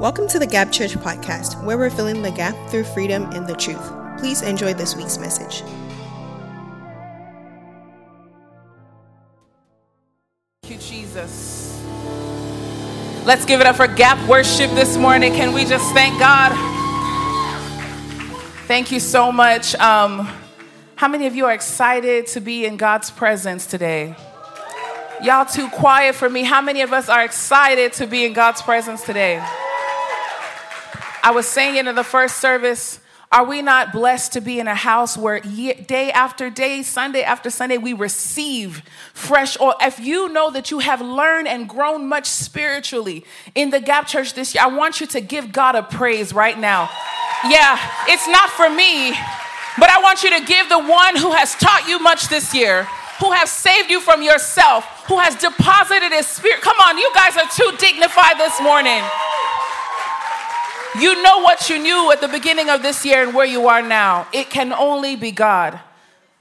Welcome to the Gap Church podcast, where we're filling the gap through freedom and the truth. Please enjoy this week's message. Thank you, Jesus. Let's give it up for Gap Worship this morning. Can we just thank God? Thank you so much. Um, how many of you are excited to be in God's presence today? Y'all too quiet for me. How many of us are excited to be in God's presence today? I was saying in the first service, are we not blessed to be in a house where day after day, Sunday after Sunday, we receive fresh oil? If you know that you have learned and grown much spiritually in the Gap Church this year, I want you to give God a praise right now. Yeah, it's not for me, but I want you to give the one who has taught you much this year, who has saved you from yourself, who has deposited his spirit. Come on, you guys are too dignified this morning. You know what you knew at the beginning of this year and where you are now. It can only be God.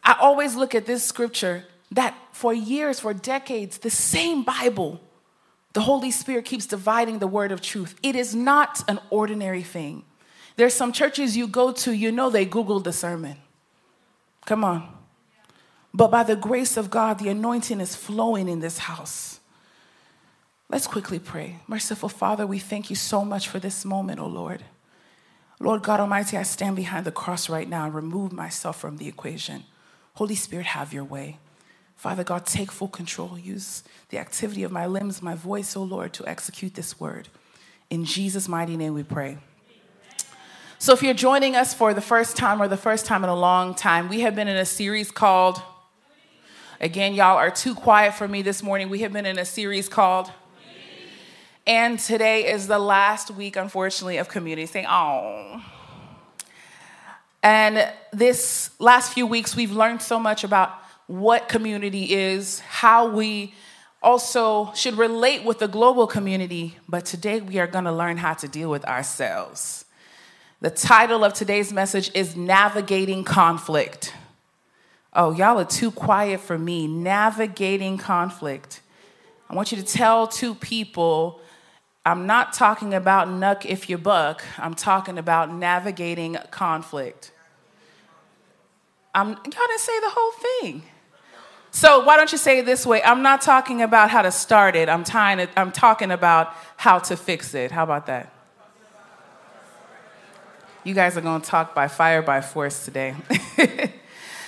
I always look at this scripture that for years, for decades, the same Bible, the Holy Spirit keeps dividing the word of truth. It is not an ordinary thing. There's some churches you go to, you know they Google the sermon. Come on. But by the grace of God, the anointing is flowing in this house. Let's quickly pray. Merciful Father, we thank you so much for this moment, O oh Lord. Lord God Almighty, I stand behind the cross right now and remove myself from the equation. Holy Spirit, have your way. Father God, take full control. Use the activity of my limbs, my voice, O oh Lord, to execute this word. In Jesus' mighty name we pray. So, if you're joining us for the first time or the first time in a long time, we have been in a series called, again, y'all are too quiet for me this morning. We have been in a series called and today is the last week, unfortunately, of community saying, oh. And this last few weeks, we've learned so much about what community is, how we also should relate with the global community. But today, we are going to learn how to deal with ourselves. The title of today's message is Navigating Conflict. Oh, y'all are too quiet for me. Navigating conflict. I want you to tell two people I'm not talking about nuck if you buck, I'm talking about navigating conflict. I'm, didn't say the whole thing. So why don't you say it this way? I'm not talking about how to start it. I'm, to, I'm talking about how to fix it. How about that? You guys are going to talk by fire, by force today.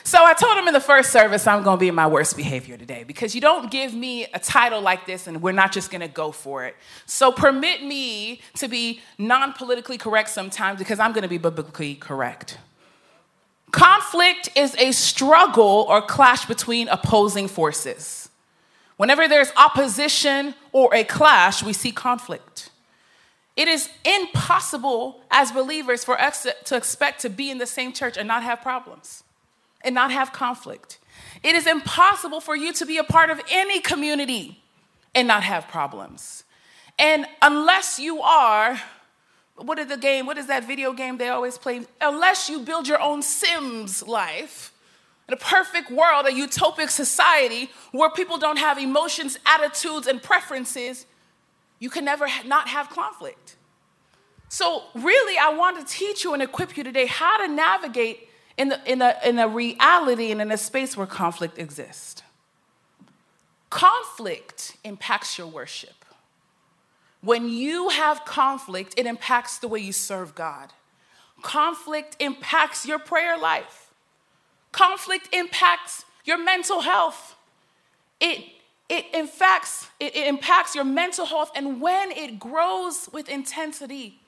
So I told him in the first service, I'm going to be in my worst behavior today because you don't give me a title like this and we're not just going to go for it. So permit me to be non politically correct sometimes because I'm going to be biblically correct. Conflict is a struggle or clash between opposing forces. Whenever there's opposition or a clash, we see conflict. It is impossible as believers for us to expect to be in the same church and not have problems and not have conflict. It is impossible for you to be a part of any community and not have problems. And unless you are, what is the game? What is that video game they always play? Unless you build your own Sims life, in a perfect world, a utopic society where people don't have emotions, attitudes, and preferences, you can never not have conflict. So, really, I want to teach you and equip you today how to navigate in, the, in, a, in a reality and in a space where conflict exists. Conflict impacts your worship. When you have conflict, it impacts the way you serve God. Conflict impacts your prayer life. Conflict impacts your mental health. It, it, impacts, it, it impacts your mental health, and when it grows with intensity,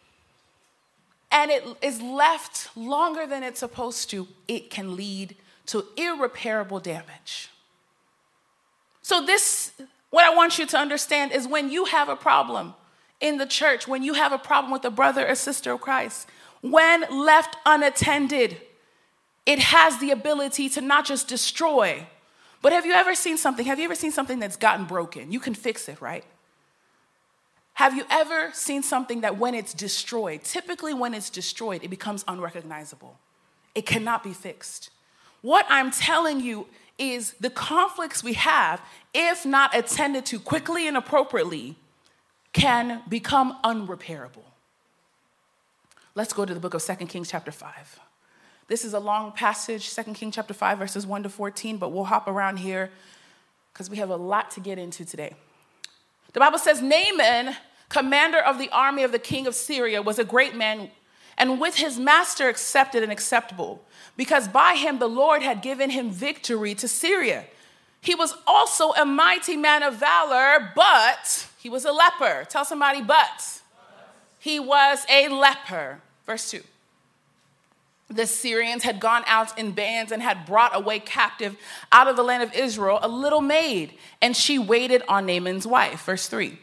and it is left longer than it's supposed to, it can lead to irreparable damage. So, this, what I want you to understand is when you have a problem in the church, when you have a problem with a brother or sister of Christ, when left unattended, it has the ability to not just destroy, but have you ever seen something? Have you ever seen something that's gotten broken? You can fix it, right? Have you ever seen something that when it's destroyed, typically when it's destroyed, it becomes unrecognizable? It cannot be fixed. What I'm telling you is the conflicts we have, if not attended to quickly and appropriately, can become unrepairable. Let's go to the book of 2 Kings, chapter 5. This is a long passage, 2 Kings, chapter 5, verses 1 to 14, but we'll hop around here because we have a lot to get into today. The Bible says Naaman, commander of the army of the king of Syria, was a great man and with his master accepted and acceptable, because by him the Lord had given him victory to Syria. He was also a mighty man of valor, but he was a leper. Tell somebody, but. He was a leper. Verse 2. The Syrians had gone out in bands and had brought away captive out of the land of Israel a little maid, and she waited on Naaman's wife. Verse 3.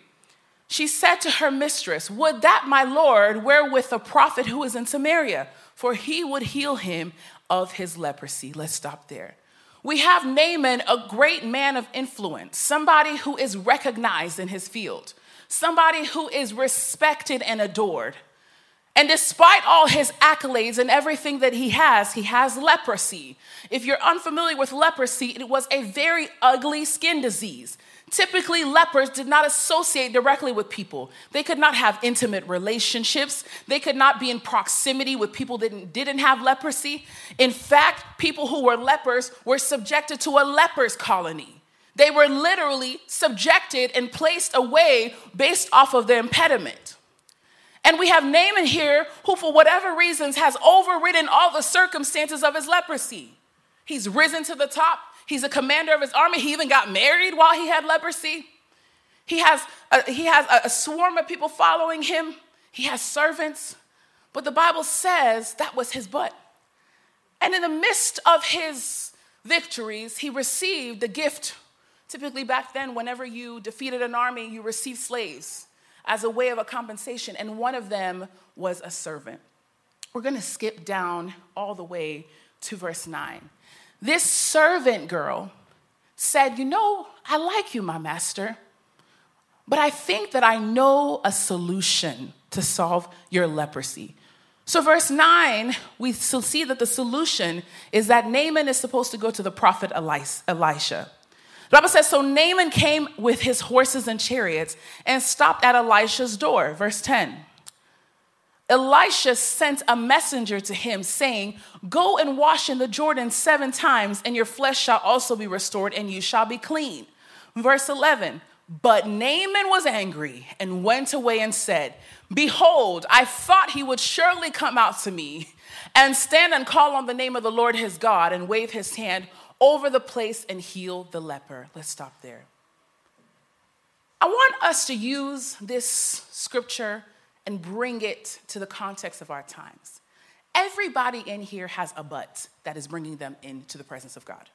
She said to her mistress, Would that my Lord were with a prophet who is in Samaria, for he would heal him of his leprosy. Let's stop there. We have Naaman, a great man of influence, somebody who is recognized in his field, somebody who is respected and adored. And despite all his accolades and everything that he has, he has leprosy. If you're unfamiliar with leprosy, it was a very ugly skin disease. Typically, lepers did not associate directly with people. They could not have intimate relationships. They could not be in proximity with people that didn't have leprosy. In fact, people who were lepers were subjected to a lepers colony. They were literally subjected and placed away based off of their impediment. And we have Naaman here who, for whatever reasons, has overridden all the circumstances of his leprosy. He's risen to the top. He's a commander of his army. He even got married while he had leprosy. He has a, he has a, a swarm of people following him. He has servants. But the Bible says that was his butt. And in the midst of his victories, he received a gift. Typically, back then, whenever you defeated an army, you received slaves as a way of a compensation, and one of them was a servant. We're gonna skip down all the way to verse 9. This servant girl said, You know, I like you, my master, but I think that I know a solution to solve your leprosy. So, verse 9, we see that the solution is that Naaman is supposed to go to the prophet Elisha. The Bible says, So Naaman came with his horses and chariots and stopped at Elisha's door. Verse 10. Elisha sent a messenger to him, saying, Go and wash in the Jordan seven times, and your flesh shall also be restored, and you shall be clean. Verse 11 But Naaman was angry and went away and said, Behold, I thought he would surely come out to me and stand and call on the name of the Lord his God and wave his hand over the place and heal the leper. Let's stop there. I want us to use this scripture and bring it to the context of our times. Everybody in here has a but that is bringing them into the presence of God.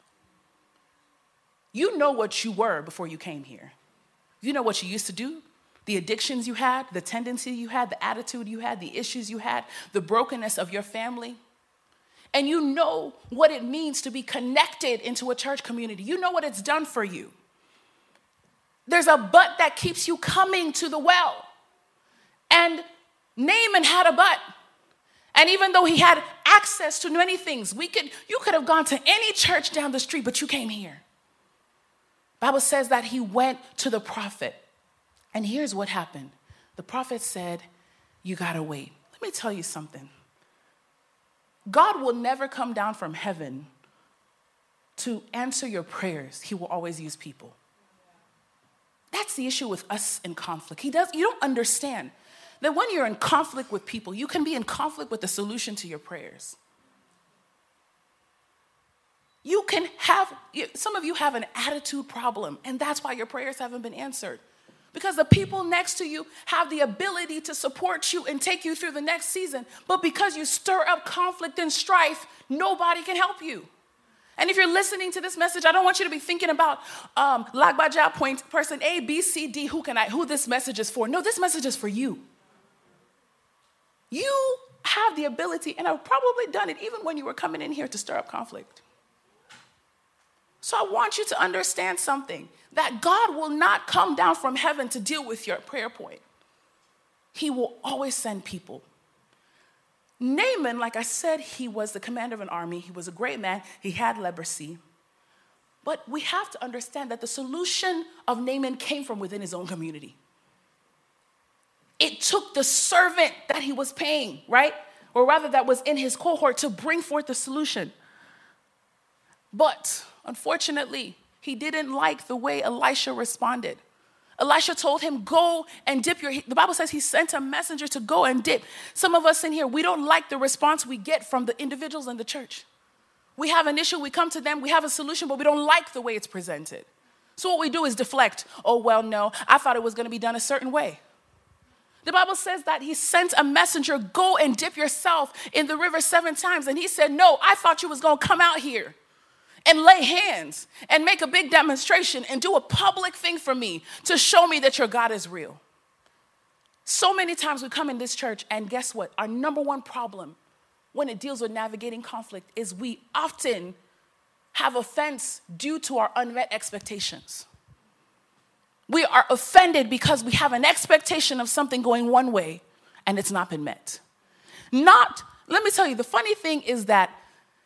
You know what you were before you came here. You know what you used to do, the addictions you had, the tendency you had, the attitude you had, the issues you had, the brokenness of your family. And you know what it means to be connected into a church community. You know what it's done for you. There's a but that keeps you coming to the well. And Naaman had a but. And even though he had access to many things, we could, you could have gone to any church down the street, but you came here. Bible says that he went to the prophet. And here's what happened. The prophet said, You gotta wait. Let me tell you something. God will never come down from heaven to answer your prayers. He will always use people. That's the issue with us in conflict. He does, you don't understand that when you're in conflict with people, you can be in conflict with the solution to your prayers. You can have, some of you have an attitude problem, and that's why your prayers haven't been answered. Because the people next to you have the ability to support you and take you through the next season. But because you stir up conflict and strife, nobody can help you. And if you're listening to this message, I don't want you to be thinking about um, Lagbaja point person A, B, C, D, who can I, who this message is for. No, this message is for you. You have the ability, and I've probably done it even when you were coming in here to stir up conflict. So I want you to understand something that God will not come down from heaven to deal with your prayer point. He will always send people. Naaman, like I said, he was the commander of an army. He was a great man. He had leprosy. But we have to understand that the solution of Naaman came from within his own community. It took the servant that he was paying, right? Or rather, that was in his cohort to bring forth the solution. But unfortunately, he didn't like the way Elisha responded. Elisha told him, Go and dip your. The Bible says he sent a messenger to go and dip. Some of us in here, we don't like the response we get from the individuals in the church. We have an issue, we come to them, we have a solution, but we don't like the way it's presented. So what we do is deflect. Oh, well, no, I thought it was going to be done a certain way. The Bible says that he sent a messenger, go and dip yourself in the river seven times. And he said, No, I thought you was going to come out here and lay hands and make a big demonstration and do a public thing for me to show me that your God is real. So many times we come in this church, and guess what? Our number one problem when it deals with navigating conflict is we often have offense due to our unmet expectations. We are offended because we have an expectation of something going one way and it's not been met. Not, let me tell you, the funny thing is that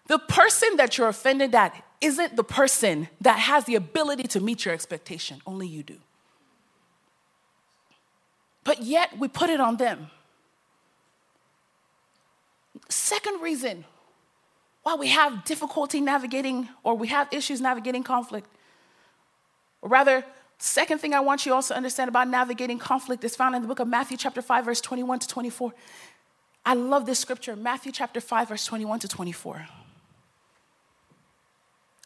the person that you're offended at isn't the person that has the ability to meet your expectation, only you do. But yet we put it on them. Second reason why we have difficulty navigating or we have issues navigating conflict, or rather, second thing I want you also to understand about navigating conflict is found in the book of Matthew, chapter 5, verse 21 to 24. I love this scripture, Matthew chapter 5, verse 21 to 24.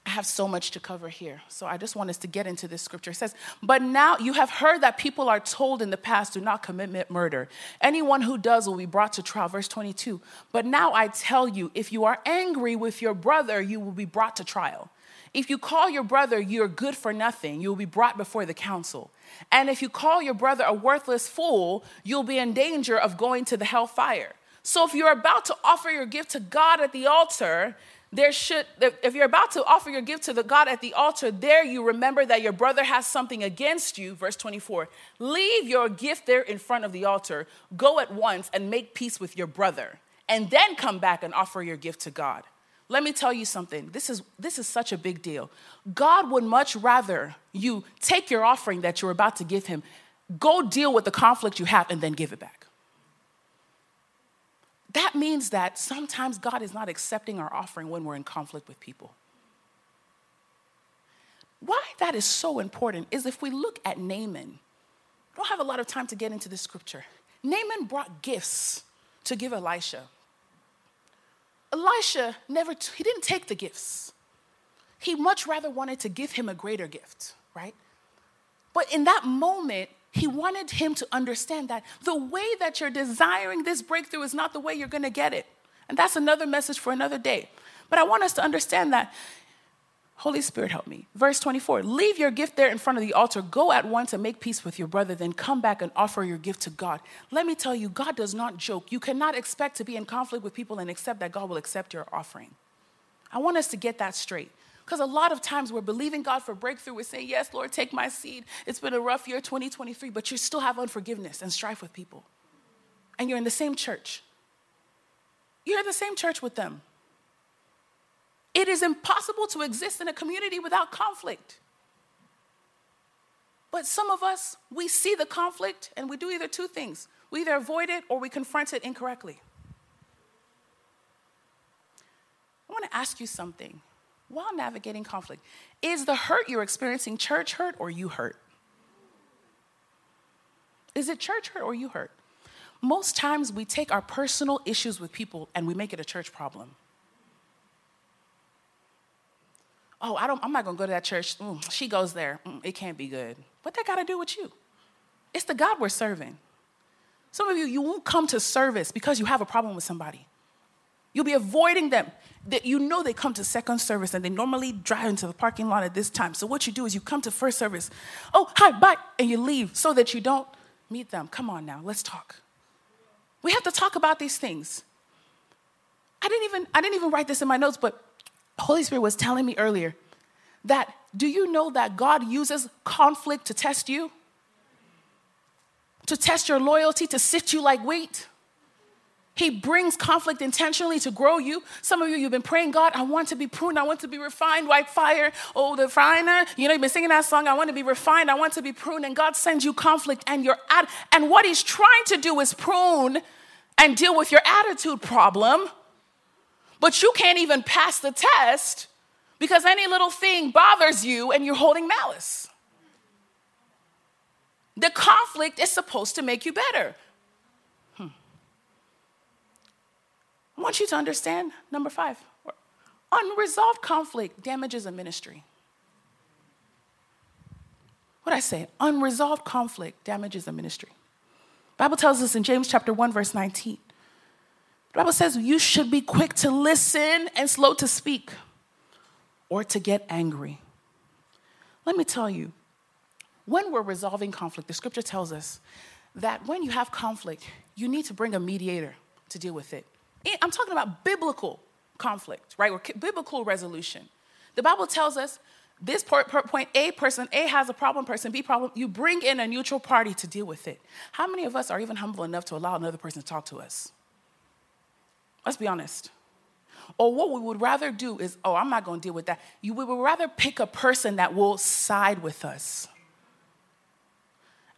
I have so much to cover here. So I just want us to get into this scripture. It says, But now you have heard that people are told in the past, do not commit murder. Anyone who does will be brought to trial. Verse 22. But now I tell you, if you are angry with your brother, you will be brought to trial. If you call your brother you're good for nothing, you will be brought before the council. And if you call your brother a worthless fool, you'll be in danger of going to the hellfire. So if you're about to offer your gift to God at the altar, there should if you're about to offer your gift to the god at the altar there you remember that your brother has something against you verse 24 leave your gift there in front of the altar. Go at once and make peace with your brother and then come back and offer your gift to god. Let me tell you something. This is this is such a big deal. God would much rather you take your offering that you're about to give him go deal with the conflict you have and then give it back that means that sometimes God is not accepting our offering when we're in conflict with people. Why that is so important is if we look at Naaman, I don't have a lot of time to get into this scripture. Naaman brought gifts to give Elisha. Elisha never, t- he didn't take the gifts. He much rather wanted to give him a greater gift, right? But in that moment, he wanted him to understand that the way that you're desiring this breakthrough is not the way you're going to get it. And that's another message for another day. But I want us to understand that. Holy Spirit, help me. Verse 24 Leave your gift there in front of the altar. Go at once and make peace with your brother, then come back and offer your gift to God. Let me tell you, God does not joke. You cannot expect to be in conflict with people and accept that God will accept your offering. I want us to get that straight. Because a lot of times we're believing God for breakthrough. We're saying, Yes, Lord, take my seed. It's been a rough year, 2023, but you still have unforgiveness and strife with people. And you're in the same church. You're in the same church with them. It is impossible to exist in a community without conflict. But some of us, we see the conflict and we do either two things we either avoid it or we confront it incorrectly. I want to ask you something while navigating conflict. Is the hurt you're experiencing church hurt or you hurt? Is it church hurt or you hurt? Most times we take our personal issues with people and we make it a church problem. Oh, I don't, I'm not gonna go to that church. Mm, she goes there. Mm, it can't be good. What that got to do with you? It's the God we're serving. Some of you, you won't come to service because you have a problem with somebody. You'll be avoiding them. That you know they come to second service and they normally drive into the parking lot at this time. So what you do is you come to first service. Oh, hi, bye, and you leave so that you don't meet them. Come on now, let's talk. We have to talk about these things. I didn't even I didn't even write this in my notes, but Holy Spirit was telling me earlier that do you know that God uses conflict to test you? To test your loyalty, to sift you like wheat? He brings conflict intentionally to grow you. Some of you, you've been praying, God, I want to be pruned. I want to be refined like fire. Oh, the refiner. You know, you've been singing that song, I want to be refined. I want to be pruned. And God sends you conflict and you're at, and what He's trying to do is prune and deal with your attitude problem. But you can't even pass the test because any little thing bothers you and you're holding malice. The conflict is supposed to make you better. Want you to understand number five unresolved conflict damages a ministry. What I say? Unresolved conflict damages a ministry. Bible tells us in James chapter 1 verse 19. The Bible says you should be quick to listen and slow to speak or to get angry. Let me tell you, when we're resolving conflict, the scripture tells us that when you have conflict, you need to bring a mediator to deal with it. I'm talking about biblical conflict, right? Or biblical resolution. The Bible tells us this point A person A has a problem, person B problem. You bring in a neutral party to deal with it. How many of us are even humble enough to allow another person to talk to us? Let's be honest. Or what we would rather do is, oh, I'm not going to deal with that. You, we would rather pick a person that will side with us.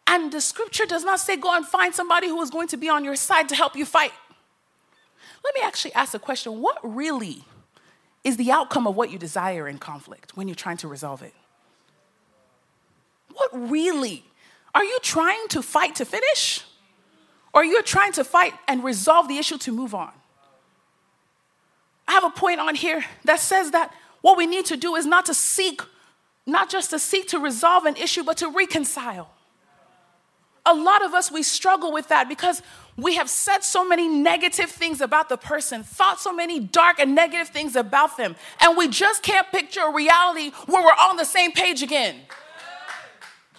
And the scripture does not say go and find somebody who is going to be on your side to help you fight. Let me actually ask a question what really is the outcome of what you desire in conflict when you're trying to resolve it? What really? Are you trying to fight to finish? Or are you trying to fight and resolve the issue to move on? I have a point on here that says that what we need to do is not to seek, not just to seek to resolve an issue, but to reconcile. A lot of us, we struggle with that because we have said so many negative things about the person, thought so many dark and negative things about them, and we just can't picture a reality where we're on the same page again.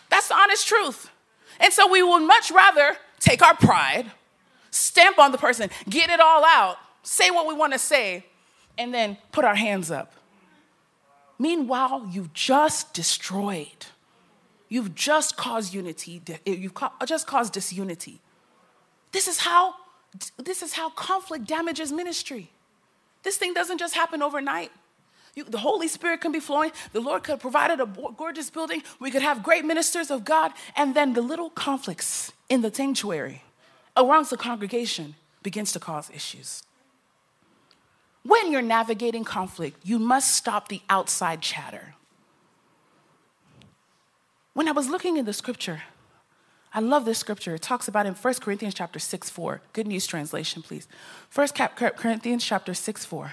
That's the honest truth. And so we would much rather take our pride, stamp on the person, get it all out, say what we want to say, and then put our hands up. Meanwhile, you just destroyed. You've just caused unity, eh, you've uh, just caused disunity. This is how this is how conflict damages ministry. This thing doesn't just happen overnight. You, the Holy Spirit can be flowing. The Lord could have provided a gorgeous building. We could have great ministers of God. And then the little conflicts in the sanctuary around the congregation begins to cause issues. When you're navigating conflict, you must stop the outside chatter. When I was looking in the scripture, I love this scripture. It talks about in 1 Corinthians chapter 6, 4. Good news translation, please. 1 Corinthians chapter 6, 4.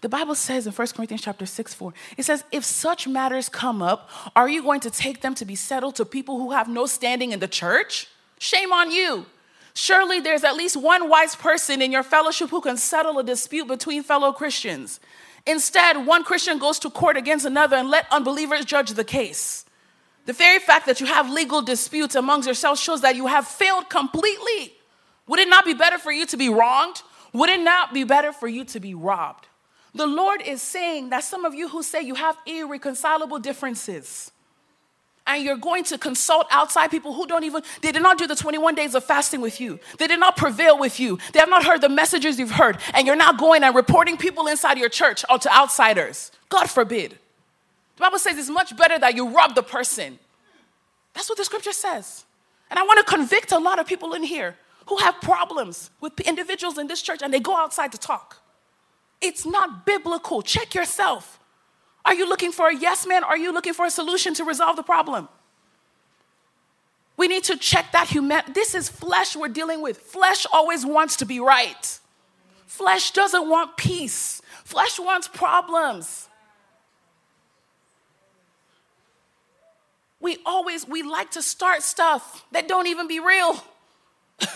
The Bible says in 1 Corinthians chapter 6, 4, it says, if such matters come up, are you going to take them to be settled to people who have no standing in the church? Shame on you. Surely there's at least one wise person in your fellowship who can settle a dispute between fellow Christians. Instead, one Christian goes to court against another and let unbelievers judge the case. The very fact that you have legal disputes amongst yourselves shows that you have failed completely. Would it not be better for you to be wronged? Would it not be better for you to be robbed? The Lord is saying that some of you who say you have irreconcilable differences and you're going to consult outside people who don't even, they did not do the 21 days of fasting with you. They did not prevail with you. They have not heard the messages you've heard. And you're now going and reporting people inside your church or to outsiders. God forbid. The Bible says it's much better that you rob the person. That's what the scripture says. And I want to convict a lot of people in here who have problems with individuals in this church and they go outside to talk. It's not biblical. Check yourself. Are you looking for a yes man? Are you looking for a solution to resolve the problem? We need to check that human. This is flesh we're dealing with. Flesh always wants to be right. Flesh doesn't want peace. Flesh wants problems. We always we like to start stuff that don't even be real.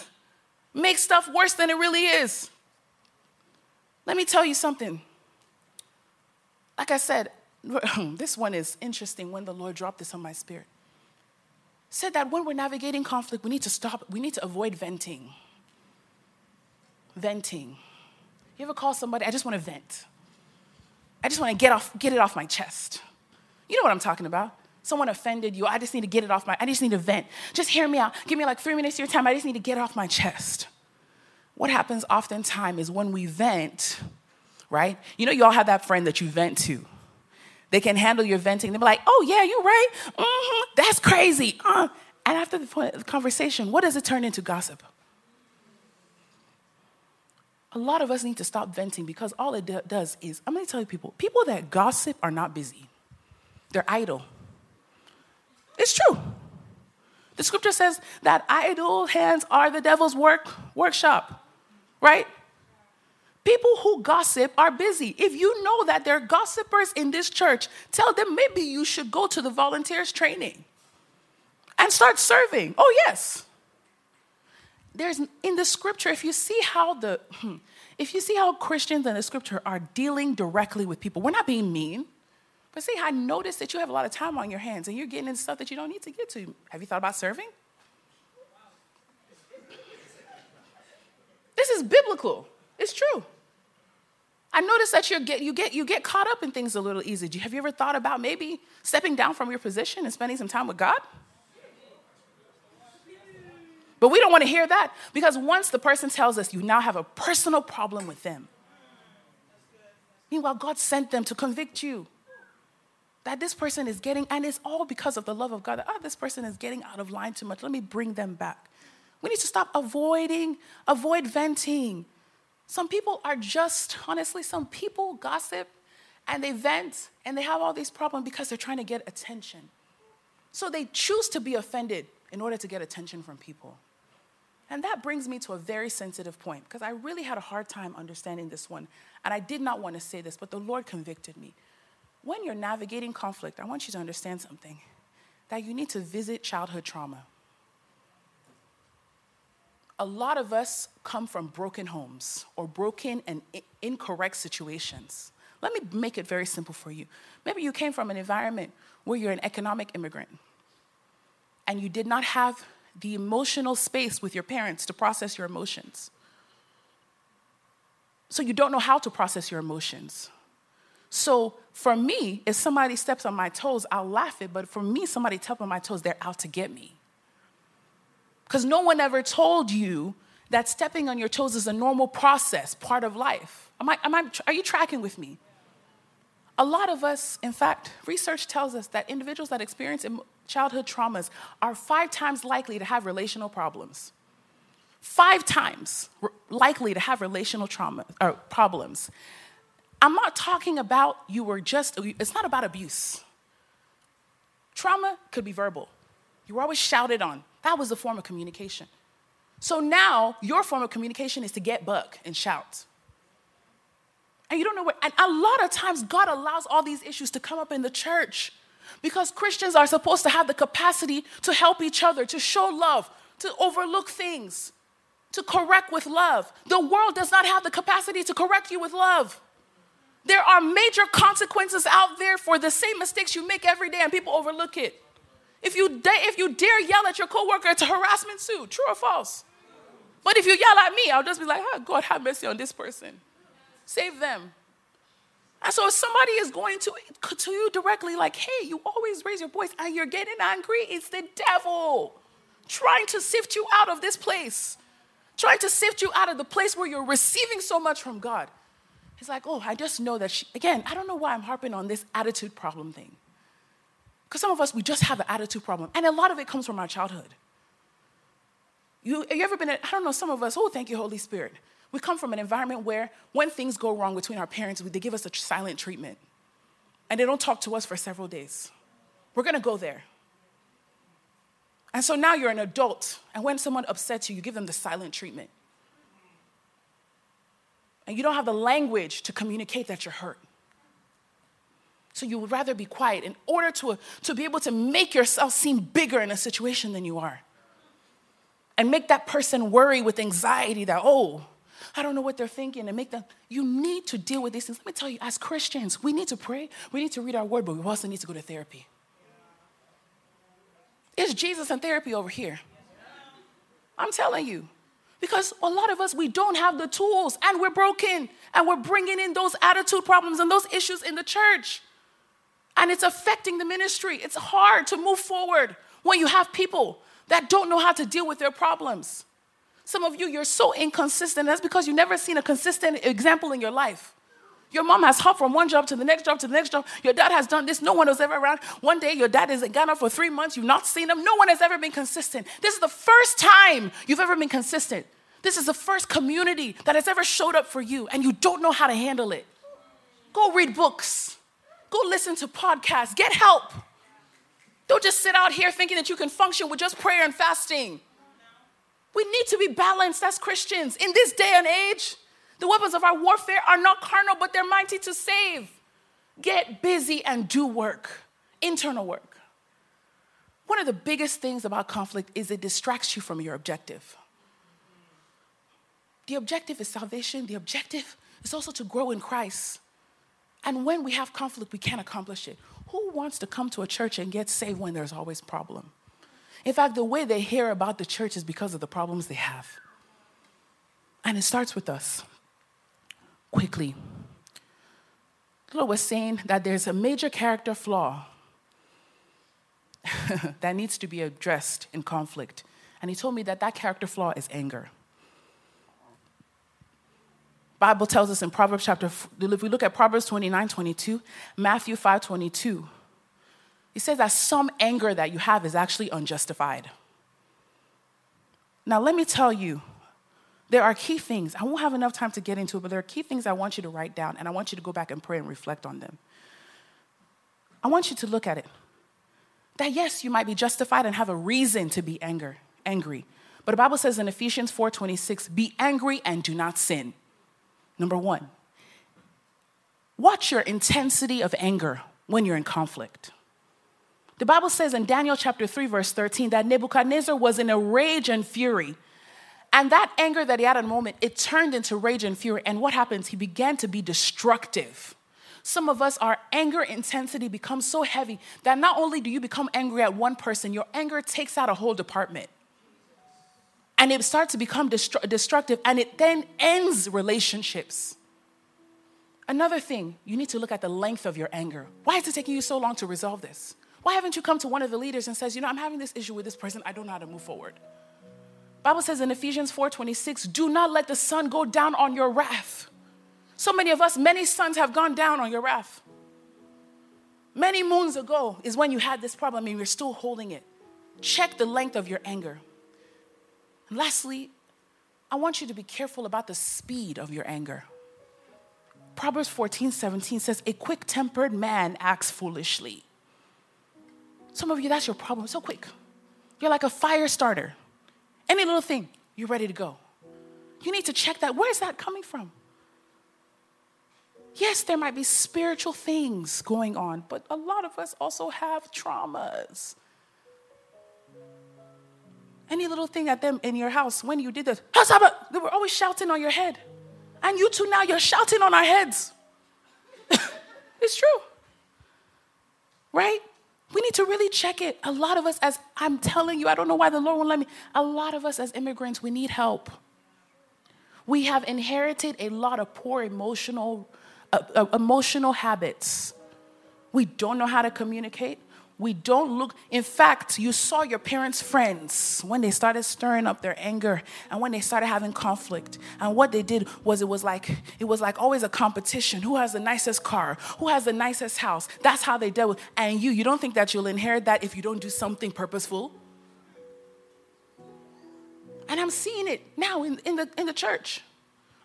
Make stuff worse than it really is. Let me tell you something. Like i said this one is interesting when the lord dropped this on my spirit. Said that when we're navigating conflict we need to stop we need to avoid venting. Venting. You ever call somebody i just want to vent. I just want to get off get it off my chest. You know what i'm talking about Someone offended you. I just need to get it off my, I just need to vent. Just hear me out. Give me like three minutes of your time. I just need to get it off my chest. what happens oftentimes is when we vent, right? You know, you all have that friend that you vent to. They can handle your venting. They'll be like, oh, yeah, you're right. Mm-hmm. That's crazy. Uh. And after the conversation, what does it turn into? Gossip. A lot of us need to stop venting because all it do- does is, I'm going to tell you people, people that gossip are not busy, they're idle. It's true. The scripture says that idle hands are the devil's work workshop, right? People who gossip are busy. If you know that there are gossipers in this church, tell them maybe you should go to the volunteers training and start serving. Oh, yes. There's in the scripture, if you see how the hmm, if you see how Christians in the scripture are dealing directly with people, we're not being mean. But see, I noticed that you have a lot of time on your hands and you're getting into stuff that you don't need to get to. Have you thought about serving? This is biblical. It's true. I noticed that you get, you, get, you get caught up in things a little easy. Have you ever thought about maybe stepping down from your position and spending some time with God? But we don't want to hear that because once the person tells us you now have a personal problem with them, meanwhile, God sent them to convict you that this person is getting, and it's all because of the love of God, that, oh, this person is getting out of line too much. Let me bring them back. We need to stop avoiding, avoid venting. Some people are just, honestly, some people gossip and they vent and they have all these problems because they're trying to get attention. So they choose to be offended in order to get attention from people. And that brings me to a very sensitive point because I really had a hard time understanding this one. And I did not want to say this, but the Lord convicted me. When you're navigating conflict, I want you to understand something that you need to visit childhood trauma. A lot of us come from broken homes or broken and incorrect situations. Let me make it very simple for you. Maybe you came from an environment where you're an economic immigrant and you did not have the emotional space with your parents to process your emotions. So you don't know how to process your emotions. So for me, if somebody steps on my toes, I'll laugh it. But for me, somebody steps on my toes, they're out to get me. Because no one ever told you that stepping on your toes is a normal process, part of life. Am I, am I, are you tracking with me? A lot of us, in fact, research tells us that individuals that experience childhood traumas are five times likely to have relational problems. Five times likely to have relational trauma or problems. I'm not talking about you were just, it's not about abuse. Trauma could be verbal. You were always shouted on. That was a form of communication. So now your form of communication is to get buck and shout. And you don't know where, and a lot of times God allows all these issues to come up in the church because Christians are supposed to have the capacity to help each other, to show love, to overlook things, to correct with love. The world does not have the capacity to correct you with love. There are major consequences out there for the same mistakes you make every day and people overlook it. If you, da- if you dare yell at your coworker, it's a harassment suit. True or false? But if you yell at me, I'll just be like, oh, God, have mercy on this person. Save them. And so if somebody is going to, to you directly, like, hey, you always raise your voice and you're getting angry, it's the devil trying to sift you out of this place, trying to sift you out of the place where you're receiving so much from God. He's like, oh, I just know that she, again, I don't know why I'm harping on this attitude problem thing. Because some of us, we just have an attitude problem. And a lot of it comes from our childhood. You, you ever been, I don't know, some of us, oh, thank you, Holy Spirit. We come from an environment where when things go wrong between our parents, they give us a silent treatment. And they don't talk to us for several days. We're gonna go there. And so now you're an adult, and when someone upsets you, you give them the silent treatment and you don't have the language to communicate that you're hurt. So you would rather be quiet in order to, to be able to make yourself seem bigger in a situation than you are. And make that person worry with anxiety that, oh, I don't know what they're thinking, and make them, you need to deal with these things. Let me tell you, as Christians, we need to pray, we need to read our word, but we also need to go to therapy. It's Jesus and therapy over here. I'm telling you. Because a lot of us, we don't have the tools and we're broken and we're bringing in those attitude problems and those issues in the church. And it's affecting the ministry. It's hard to move forward when you have people that don't know how to deal with their problems. Some of you, you're so inconsistent. That's because you've never seen a consistent example in your life. Your mom has hopped from one job to the next job to the next job. Your dad has done this. No one was ever around. One day, your dad is in Ghana for three months. You've not seen him. No one has ever been consistent. This is the first time you've ever been consistent. This is the first community that has ever showed up for you, and you don't know how to handle it. Go read books, go listen to podcasts, get help. Don't just sit out here thinking that you can function with just prayer and fasting. We need to be balanced as Christians in this day and age. The weapons of our warfare are not carnal, but they're mighty to save. Get busy and do work, internal work. One of the biggest things about conflict is it distracts you from your objective. The objective is salvation, the objective is also to grow in Christ. And when we have conflict, we can't accomplish it. Who wants to come to a church and get saved when there's always problem? In fact, the way they hear about the church is because of the problems they have. And it starts with us quickly. Lord was saying that there's a major character flaw that needs to be addressed in conflict. And he told me that that character flaw is anger. Bible tells us in Proverbs chapter, if we look at Proverbs 29, 22, Matthew 5, 22, he says that some anger that you have is actually unjustified. Now, let me tell you, there are key things. I won't have enough time to get into it, but there are key things I want you to write down, and I want you to go back and pray and reflect on them. I want you to look at it. That yes, you might be justified and have a reason to be anger, angry. But the Bible says in Ephesians 4:26, be angry and do not sin. Number one, watch your intensity of anger when you're in conflict. The Bible says in Daniel chapter 3, verse 13, that Nebuchadnezzar was in a rage and fury and that anger that he had in a moment, it turned into rage and fury. And what happens? He began to be destructive. Some of us, our anger intensity becomes so heavy that not only do you become angry at one person, your anger takes out a whole department. And it starts to become destru- destructive, and it then ends relationships. Another thing, you need to look at the length of your anger. Why is it taking you so long to resolve this? Why haven't you come to one of the leaders and says, you know, I'm having this issue with this person, I don't know how to move forward? Bible says in Ephesians 4:26, "Do not let the sun go down on your wrath." So many of us, many suns have gone down on your wrath. Many moons ago is when you had this problem and you're still holding it. Check the length of your anger. And lastly, I want you to be careful about the speed of your anger. Proverbs 14, 17 says, A quick tempered man acts foolishly. Some of you, that's your problem. So quick. You're like a fire starter. Any little thing, you're ready to go. You need to check that. Where is that coming from? Yes, there might be spiritual things going on, but a lot of us also have traumas. Any little thing at them in your house, when you did this, they were always shouting on your head. And you two now, you're shouting on our heads. it's true. Right? We need to really check it. A lot of us, as I'm telling you, I don't know why the Lord won't let me, a lot of us as immigrants, we need help. We have inherited a lot of poor emotional, uh, uh, emotional habits. We don't know how to communicate. We don't look, in fact, you saw your parents' friends when they started stirring up their anger and when they started having conflict. And what they did was it was like it was like always a competition. Who has the nicest car? Who has the nicest house? That's how they dealt with. And you, you don't think that you'll inherit that if you don't do something purposeful? And I'm seeing it now in, in the in the church.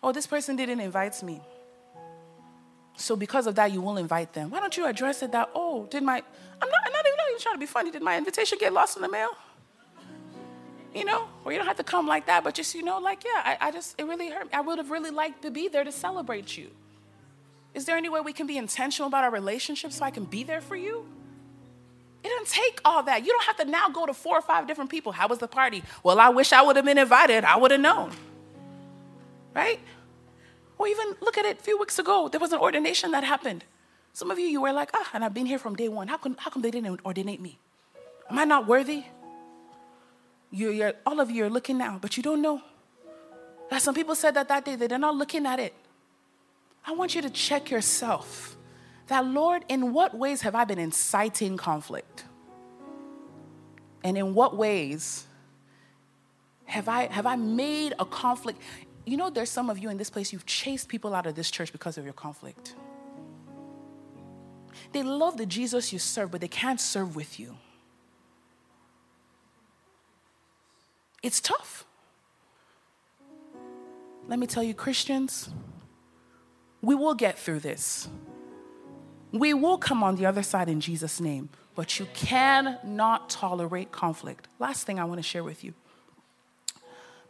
Oh, this person didn't invite me. So because of that, you won't invite them. Why don't you address it that, oh, did my I'm not, I'm not, trying to be funny. Did my invitation get lost in the mail? You know, or you don't have to come like that, but just, you know, like, yeah, I, I just, it really hurt me. I would have really liked to be there to celebrate you. Is there any way we can be intentional about our relationship so I can be there for you? It doesn't take all that. You don't have to now go to four or five different people. How was the party? Well, I wish I would have been invited. I would have known. Right? Or even look at it a few weeks ago. There was an ordination that happened. Some of you, you were like, ah, and I've been here from day one. How come, how come they didn't ordinate me? Am I not worthy? You're, you're, all of you are looking now, but you don't know. That some people said that that day, that they're not looking at it. I want you to check yourself. That, Lord, in what ways have I been inciting conflict? And in what ways Have I, have I made a conflict? You know, there's some of you in this place, you've chased people out of this church because of your conflict. They love the Jesus you serve, but they can't serve with you. It's tough. Let me tell you, Christians, we will get through this. We will come on the other side in Jesus' name, but you cannot tolerate conflict. Last thing I want to share with you.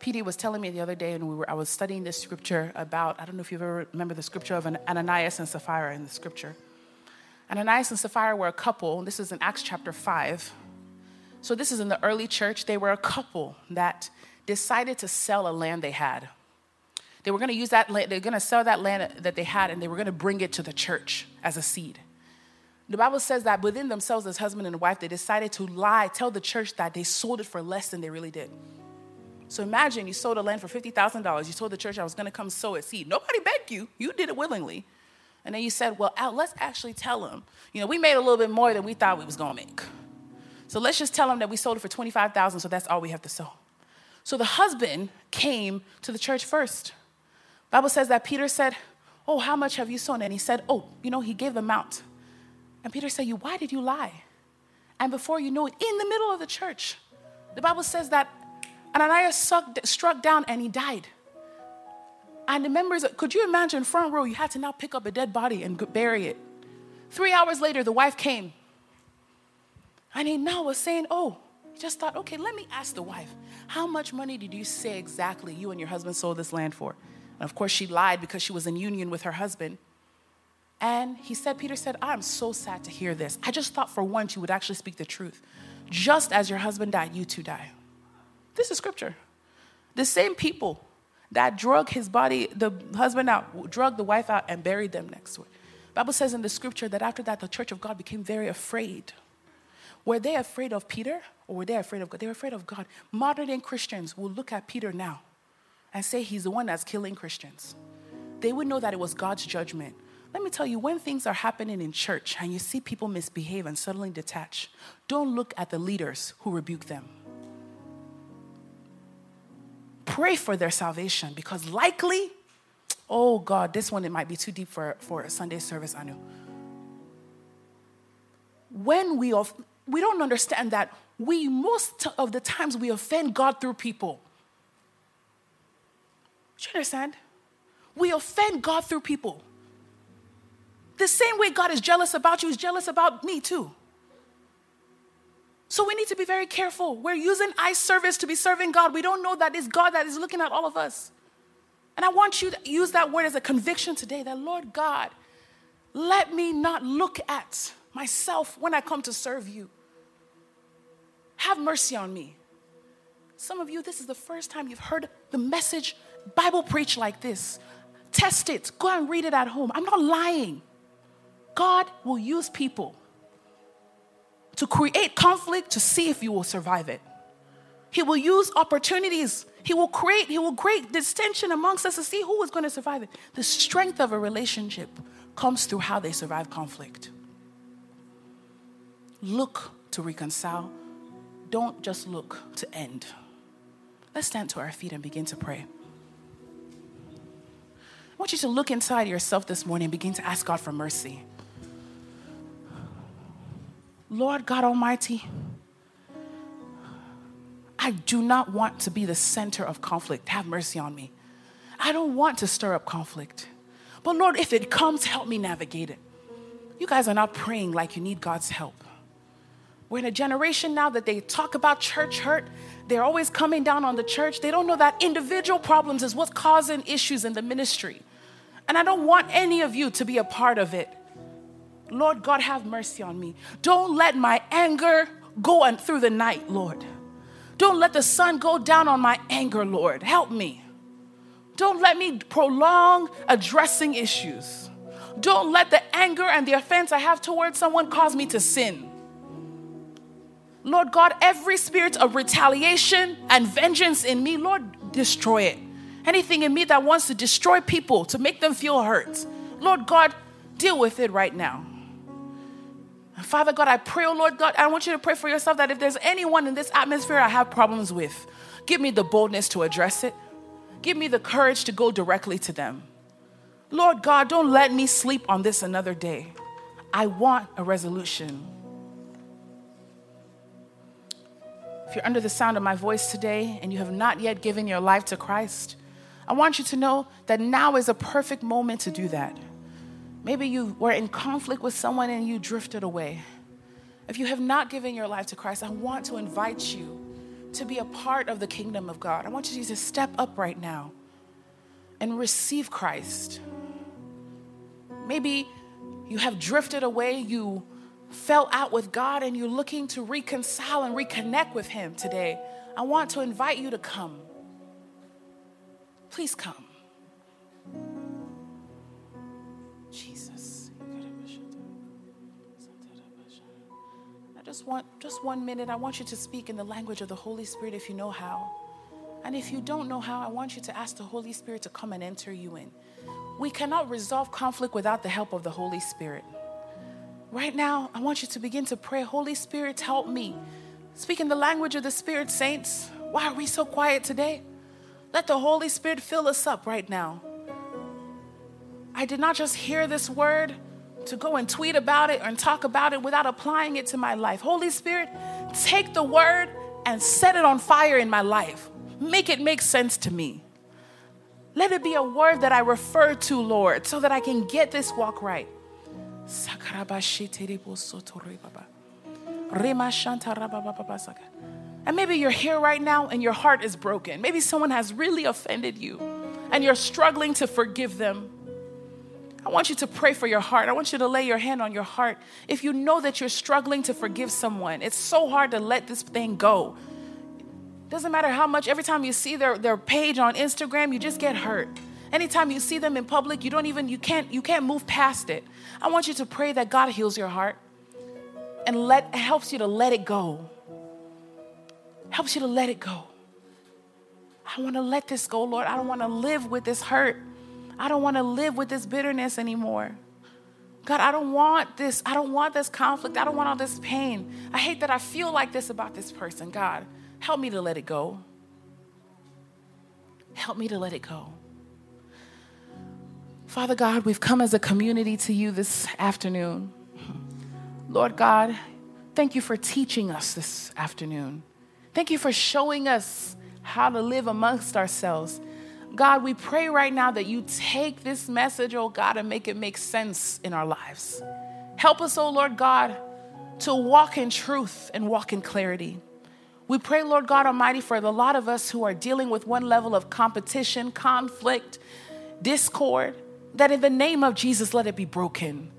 PD was telling me the other day, and we were, I was studying this scripture about, I don't know if you ever remember the scripture of Ananias and Sapphira in the scripture. Ananias and Sapphira were a couple. This is in Acts chapter 5. So, this is in the early church. They were a couple that decided to sell a land they had. They were going to use that land, they're going to sell that land that they had, and they were going to bring it to the church as a seed. The Bible says that within themselves, as husband and wife, they decided to lie, tell the church that they sold it for less than they really did. So imagine you sold a land for $50,000. You told the church I was going to come sow a seed. Nobody begged you, you did it willingly. And then you said, well, let's actually tell them. You know, we made a little bit more than we thought we was going to make. So let's just tell them that we sold it for 25,000, so that's all we have to sell. So the husband came to the church first. Bible says that Peter said, "Oh, how much have you sown?" And he said, "Oh, you know, he gave the amount." And Peter said, "You, why did you lie?" And before you know it, in the middle of the church, the Bible says that Ananias struck down and he died. And the members, could you imagine, front row, you had to now pick up a dead body and bury it. Three hours later, the wife came. And he now was saying, Oh, he just thought, okay, let me ask the wife, how much money did you say exactly you and your husband sold this land for? And of course, she lied because she was in union with her husband. And he said, Peter said, I'm so sad to hear this. I just thought for once you would actually speak the truth. Just as your husband died, you too die. This is scripture. The same people that drug his body, the husband out, drug the wife out, and buried them next to it. Bible says in the scripture that after that, the church of God became very afraid. Were they afraid of Peter or were they afraid of God? They were afraid of God. Modern day Christians will look at Peter now and say he's the one that's killing Christians. They would know that it was God's judgment. Let me tell you, when things are happening in church and you see people misbehave and suddenly detach, don't look at the leaders who rebuke them pray for their salvation because likely, oh God, this one it might be too deep for, for a Sunday service, I know. When we of, we don't understand that we most of the times we offend God through people. Do you understand? We offend God through people. The same way God is jealous about you is jealous about me too. So we need to be very careful. We're using eye service to be serving God. We don't know that it's God that is looking at all of us. And I want you to use that word as a conviction today that, Lord God, let me not look at myself when I come to serve you. Have mercy on me. Some of you, this is the first time you've heard the message Bible preach like this. Test it. Go and read it at home. I'm not lying. God will use people to create conflict to see if you will survive it. He will use opportunities. He will create, he will create distinction amongst us to see who is going to survive it. The strength of a relationship comes through how they survive conflict. Look to reconcile. Don't just look to end. Let's stand to our feet and begin to pray. I want you to look inside yourself this morning and begin to ask God for mercy. Lord God Almighty, I do not want to be the center of conflict. Have mercy on me. I don't want to stir up conflict. But Lord, if it comes, help me navigate it. You guys are not praying like you need God's help. We're in a generation now that they talk about church hurt. They're always coming down on the church. They don't know that individual problems is what's causing issues in the ministry. And I don't want any of you to be a part of it. Lord God, have mercy on me. Don't let my anger go on through the night, Lord. Don't let the sun go down on my anger, Lord. Help me. Don't let me prolong addressing issues. Don't let the anger and the offense I have towards someone cause me to sin. Lord God, every spirit of retaliation and vengeance in me, Lord, destroy it. Anything in me that wants to destroy people, to make them feel hurt, Lord God, deal with it right now. Father God, I pray, oh Lord God, I want you to pray for yourself that if there's anyone in this atmosphere I have problems with, Give me the boldness to address it. Give me the courage to go directly to them. Lord God, don't let me sleep on this another day. I want a resolution. If you're under the sound of my voice today and you have not yet given your life to Christ, I want you to know that now is a perfect moment to do that. Maybe you were in conflict with someone and you drifted away. If you have not given your life to Christ, I want to invite you to be a part of the kingdom of God. I want you to step up right now and receive Christ. Maybe you have drifted away, you fell out with God, and you're looking to reconcile and reconnect with Him today. I want to invite you to come. Please come. Just want just one minute. I want you to speak in the language of the Holy Spirit if you know how. And if you don't know how, I want you to ask the Holy Spirit to come and enter you in. We cannot resolve conflict without the help of the Holy Spirit. Right now, I want you to begin to pray, Holy Spirit, help me. Speak in the language of the Spirit, saints. Why are we so quiet today? Let the Holy Spirit fill us up right now. I did not just hear this word to go and tweet about it and talk about it without applying it to my life. Holy Spirit, take the word and set it on fire in my life. Make it make sense to me. Let it be a word that I refer to, Lord, so that I can get this walk right. And maybe you're here right now and your heart is broken. Maybe someone has really offended you and you're struggling to forgive them. I want you to pray for your heart. I want you to lay your hand on your heart. If you know that you're struggling to forgive someone, it's so hard to let this thing go. Doesn't matter how much, every time you see their, their page on Instagram, you just get hurt. Anytime you see them in public, you don't even, you can't, you can't move past it. I want you to pray that God heals your heart and let helps you to let it go. Helps you to let it go. I want to let this go, Lord. I don't want to live with this hurt. I don't want to live with this bitterness anymore. God, I don't want this. I don't want this conflict. I don't want all this pain. I hate that I feel like this about this person. God, help me to let it go. Help me to let it go. Father God, we've come as a community to you this afternoon. Lord God, thank you for teaching us this afternoon. Thank you for showing us how to live amongst ourselves. God, we pray right now that you take this message, oh God, and make it make sense in our lives. Help us, oh Lord God, to walk in truth and walk in clarity. We pray, Lord God Almighty, for the lot of us who are dealing with one level of competition, conflict, discord, that in the name of Jesus, let it be broken.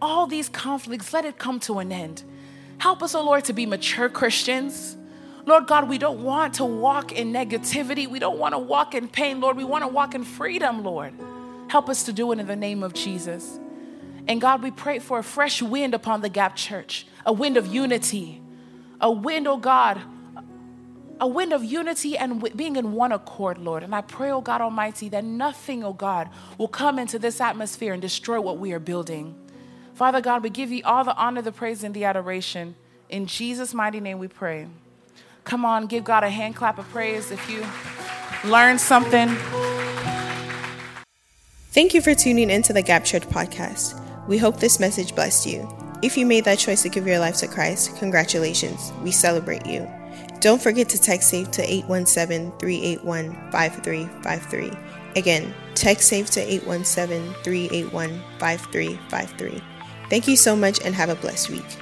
All these conflicts, let it come to an end. Help us, oh Lord, to be mature Christians Lord God, we don't want to walk in negativity. We don't want to walk in pain, Lord. We want to walk in freedom, Lord. Help us to do it in the name of Jesus. And God, we pray for a fresh wind upon the Gap Church, a wind of unity, a wind, oh God, a wind of unity and being in one accord, Lord. And I pray, oh God Almighty, that nothing, oh God, will come into this atmosphere and destroy what we are building. Father God, we give you all the honor, the praise, and the adoration. In Jesus' mighty name we pray. Come on, give God a hand clap of praise if you learned something. Thank you for tuning into the Gap Church podcast. We hope this message blessed you. If you made that choice to give your life to Christ, congratulations. We celebrate you. Don't forget to text SAFE to 817 381 5353. Again, text SAFE to 817 381 5353. Thank you so much and have a blessed week.